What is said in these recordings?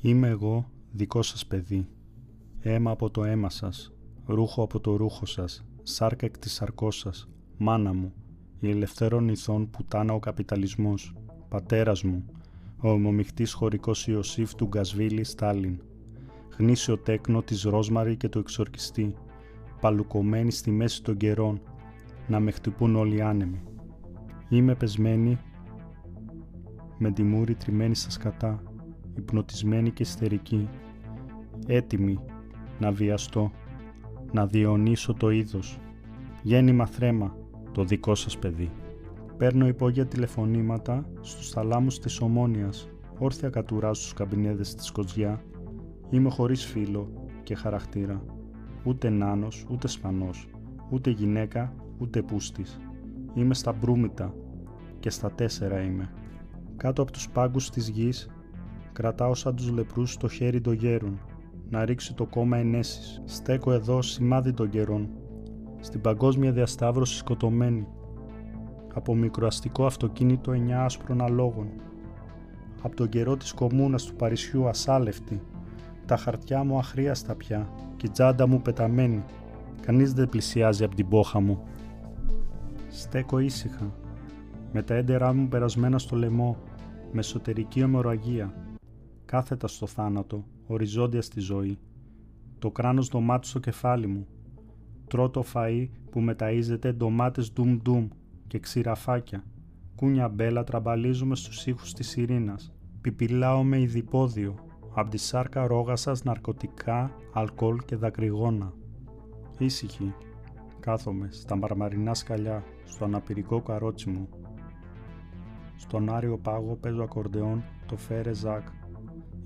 Είμαι εγώ δικό σας παιδί. Αίμα από το αίμα σας, ρούχο από το ρούχο σας, σάρκα εκ της σαρκός σας, μάνα μου, η ελευθέρων ηθών πουτάνα ο καπιταλισμός, πατέρας μου, ο ομομιχτής χωρικός Ιωσήφ του Γκασβίλη Στάλιν, γνήσιο τέκνο της Ρόσμαρη και του εξορκιστή, παλουκωμένη στη μέση των καιρών, να με χτυπούν όλοι οι άνεμοι. Είμαι πεσμένη με τη μούρη τριμμένη στα σκατά, υπνοτισμένη και ιστερική, έτοιμη να βιαστώ, να διονύσω το είδος, γέννημα θρέμα, το δικό σας παιδί. Παίρνω υπόγεια τηλεφωνήματα στους θαλάμους της Ομόνιας, όρθια κατουρά στους καμπινέδες της Κοτζιά. Είμαι χωρίς φίλο και χαρακτήρα. Ούτε νάνος, ούτε σπανός, ούτε γυναίκα, ούτε πούστης. Είμαι στα μπρούμητα και στα τέσσερα είμαι. Κάτω από τους πάγκους της γης κρατάω σαν τους λεπρούς το χέρι των γέρων, να ρίξει το κόμμα ενέσεις. Στέκω εδώ σημάδι των καιρών, στην παγκόσμια διασταύρωση σκοτωμένη, από μικροαστικό αυτοκίνητο εννιά άσπρων αλόγων, από τον καιρό της κομμούνας του Παρισιού ασάλευτη, τα χαρτιά μου αχρίαστα πια και η τσάντα μου πεταμένη. Κανείς δεν πλησιάζει από την πόχα μου. Στέκω ήσυχα, με τα έντερά μου περασμένα στο λαιμό, με εσωτερική ομορραγία, κάθετα στο θάνατο, οριζόντια στη ζωή. Το κράνος δωμάτου στο κεφάλι μου. Τρώτο φαΐ που μεταΐζεται ντομάτες ντουμ-ντουμ και ξηραφάκια. Κούνια μπέλα τραμπαλίζουμε στους ήχους της ειρήνας. Πιπιλάω με ειδipόδιο. Απ' τη σάρκα ρόγασας ναρκωτικά, αλκοόλ και δακρυγόνα. Ήσυχη. Κάθομαι στα μαρμαρινά σκαλιά, στο αναπηρικό καρότσι μου. Στον Άριο Πάγο παίζω ακορντεόν το Φέρε Ζακ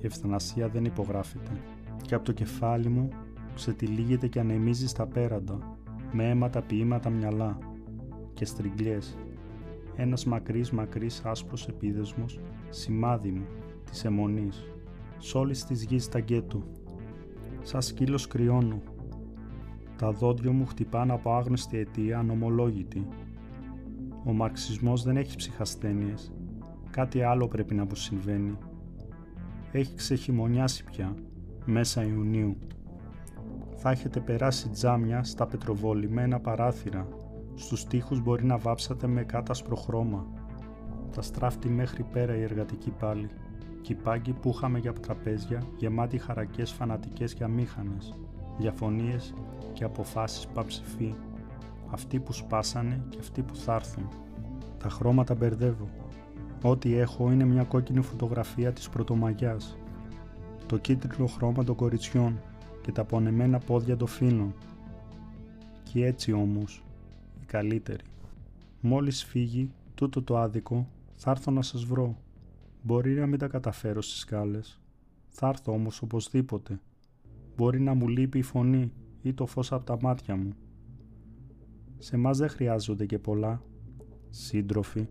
η ευθανασία δεν υπογράφεται. Και από το κεφάλι μου ξετυλίγεται και ανεμίζει στα πέραντα με αίματα ποίηματα μυαλά και στριγκλιές ένας μακρύς μακρύς άσπρος επίδεσμος σημάδι μου της αιμονής σ' όλης της γης τα γκέτο σαν σκύλος κρυώνω. Τα δόντια μου χτυπάνε από άγνωστη αιτία ανομολόγητη. Ο μαρξισμός δεν έχει ψυχασθένειες. Κάτι άλλο πρέπει να μου συμβαίνει έχει ξεχειμονιάσει πια, μέσα Ιουνίου. Θα έχετε περάσει τζάμια στα πετροβολημένα παράθυρα. Στους τοίχους μπορεί να βάψατε με κάτασπρο χρώμα. Τα στράφτη μέχρι πέρα η εργατική πάλι. Κυπάγκι που είχαμε για τραπέζια, γεμάτοι χαρακές φανατικές και αμήχανες. Διαφωνίες και αποφάσεις παψηφί. Αυτοί που σπάσανε και αυτοί που θα έρθουν. Τα χρώματα μπερδεύω. Ό,τι έχω είναι μια κόκκινη φωτογραφία της Πρωτομαγιάς, το κίτρινο χρώμα των κοριτσιών και τα πονεμένα πόδια των φίλων. Και έτσι όμως, η καλύτερη. Μόλις φύγει τούτο το άδικο, θα έρθω να σας βρω. Μπορεί να μην τα καταφέρω στις σκάλες. Θα έρθω όμως οπωσδήποτε. Μπορεί να μου λείπει η φωνή ή το φως από τα μάτια μου. Σε μας δεν χρειάζονται και πολλά. Σύντροφοι,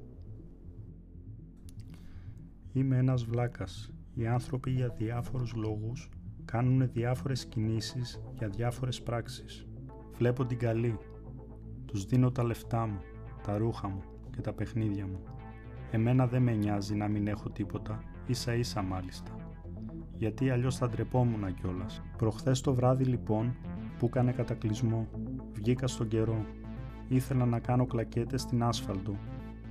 Είμαι ένας βλάκας. Οι άνθρωποι για διάφορους λόγους κάνουν διάφορες κινήσεις για διάφορες πράξεις. Βλέπω την καλή. Τους δίνω τα λεφτά μου, τα ρούχα μου και τα παιχνίδια μου. Εμένα δεν με νοιάζει να μην έχω τίποτα, ίσα ίσα μάλιστα. Γιατί αλλιώς θα ντρεπόμουν κιόλας. Προχθές το βράδυ λοιπόν που έκανε κατακλυσμό, βγήκα στον καιρό. Ήθελα να κάνω κλακέτες στην άσφαλτο,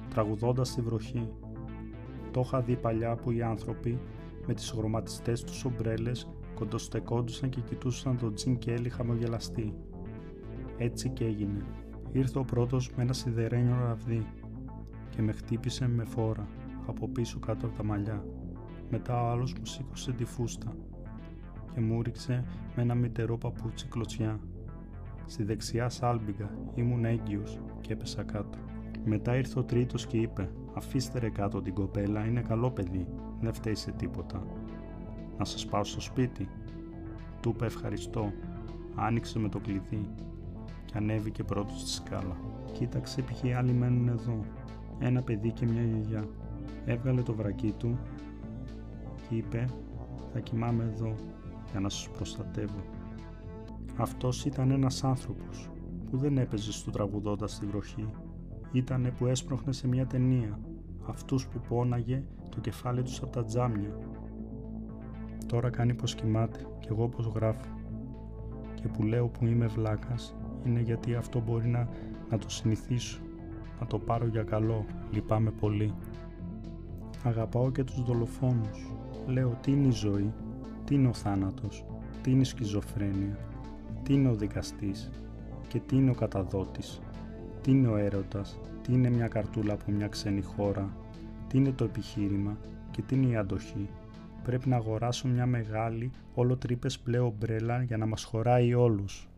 τραγουδώντας τη βροχή το είχα δει παλιά που οι άνθρωποι με τις χρωματιστές τους ομπρέλες κοντοστεκόντουσαν και κοιτούσαν τον Τζιν Κέλλη χαμογελαστή. Έτσι και έγινε. Ήρθε ο πρώτος με ένα σιδερένιο ραβδί και με χτύπησε με φόρα από πίσω κάτω από τα μαλλιά. Μετά ο άλλος μου σήκωσε τη φούστα και μου ρίξε με ένα μητερό παπούτσι κλωτσιά. Στη δεξιά σάλμπιγγα ήμουν έγκυος και έπεσα κάτω. Μετά ήρθε ο τρίτος και είπε Αφήστε ρε κάτω την κοπέλα, είναι καλό παιδί, δεν φταίει σε τίποτα. Να σας πάω στο σπίτι. Του είπε ευχαριστώ, άνοιξε με το κλειδί και ανέβηκε πρώτος στη σκάλα. Κοίταξε ποιοι άλλοι μένουν εδώ, ένα παιδί και μια γιαγιά. Έβγαλε το βρακί του και είπε θα κοιμάμαι εδώ για να σας προστατεύω. Αυτός ήταν ένας άνθρωπος που δεν έπαιζε στο τραγουδώντας στη βροχή ήτανε που έσπροχνε σε μια ταινία, αυτούς που πόναγε το κεφάλι τους από τα τζάμια. Τώρα κάνει πως κοιμάται και εγώ πως γράφω. Και που λέω που είμαι βλάκας είναι γιατί αυτό μπορεί να, να το συνηθίσω, να το πάρω για καλό, λυπάμαι πολύ. Αγαπάω και τους δολοφόνους. Λέω τι είναι η ζωή, τι είναι ο θάνατος, τι είναι η σκιζοφρένεια, τι είναι ο δικαστής; Και τι είναι ο καταδότης, τι είναι ο έρωτας, τι είναι μια καρτούλα από μια ξένη χώρα, τι είναι το επιχείρημα και τι είναι η αντοχή. Πρέπει να αγοράσω μια μεγάλη, όλο τρύπες πλέον μπρέλα για να μας χωράει όλους.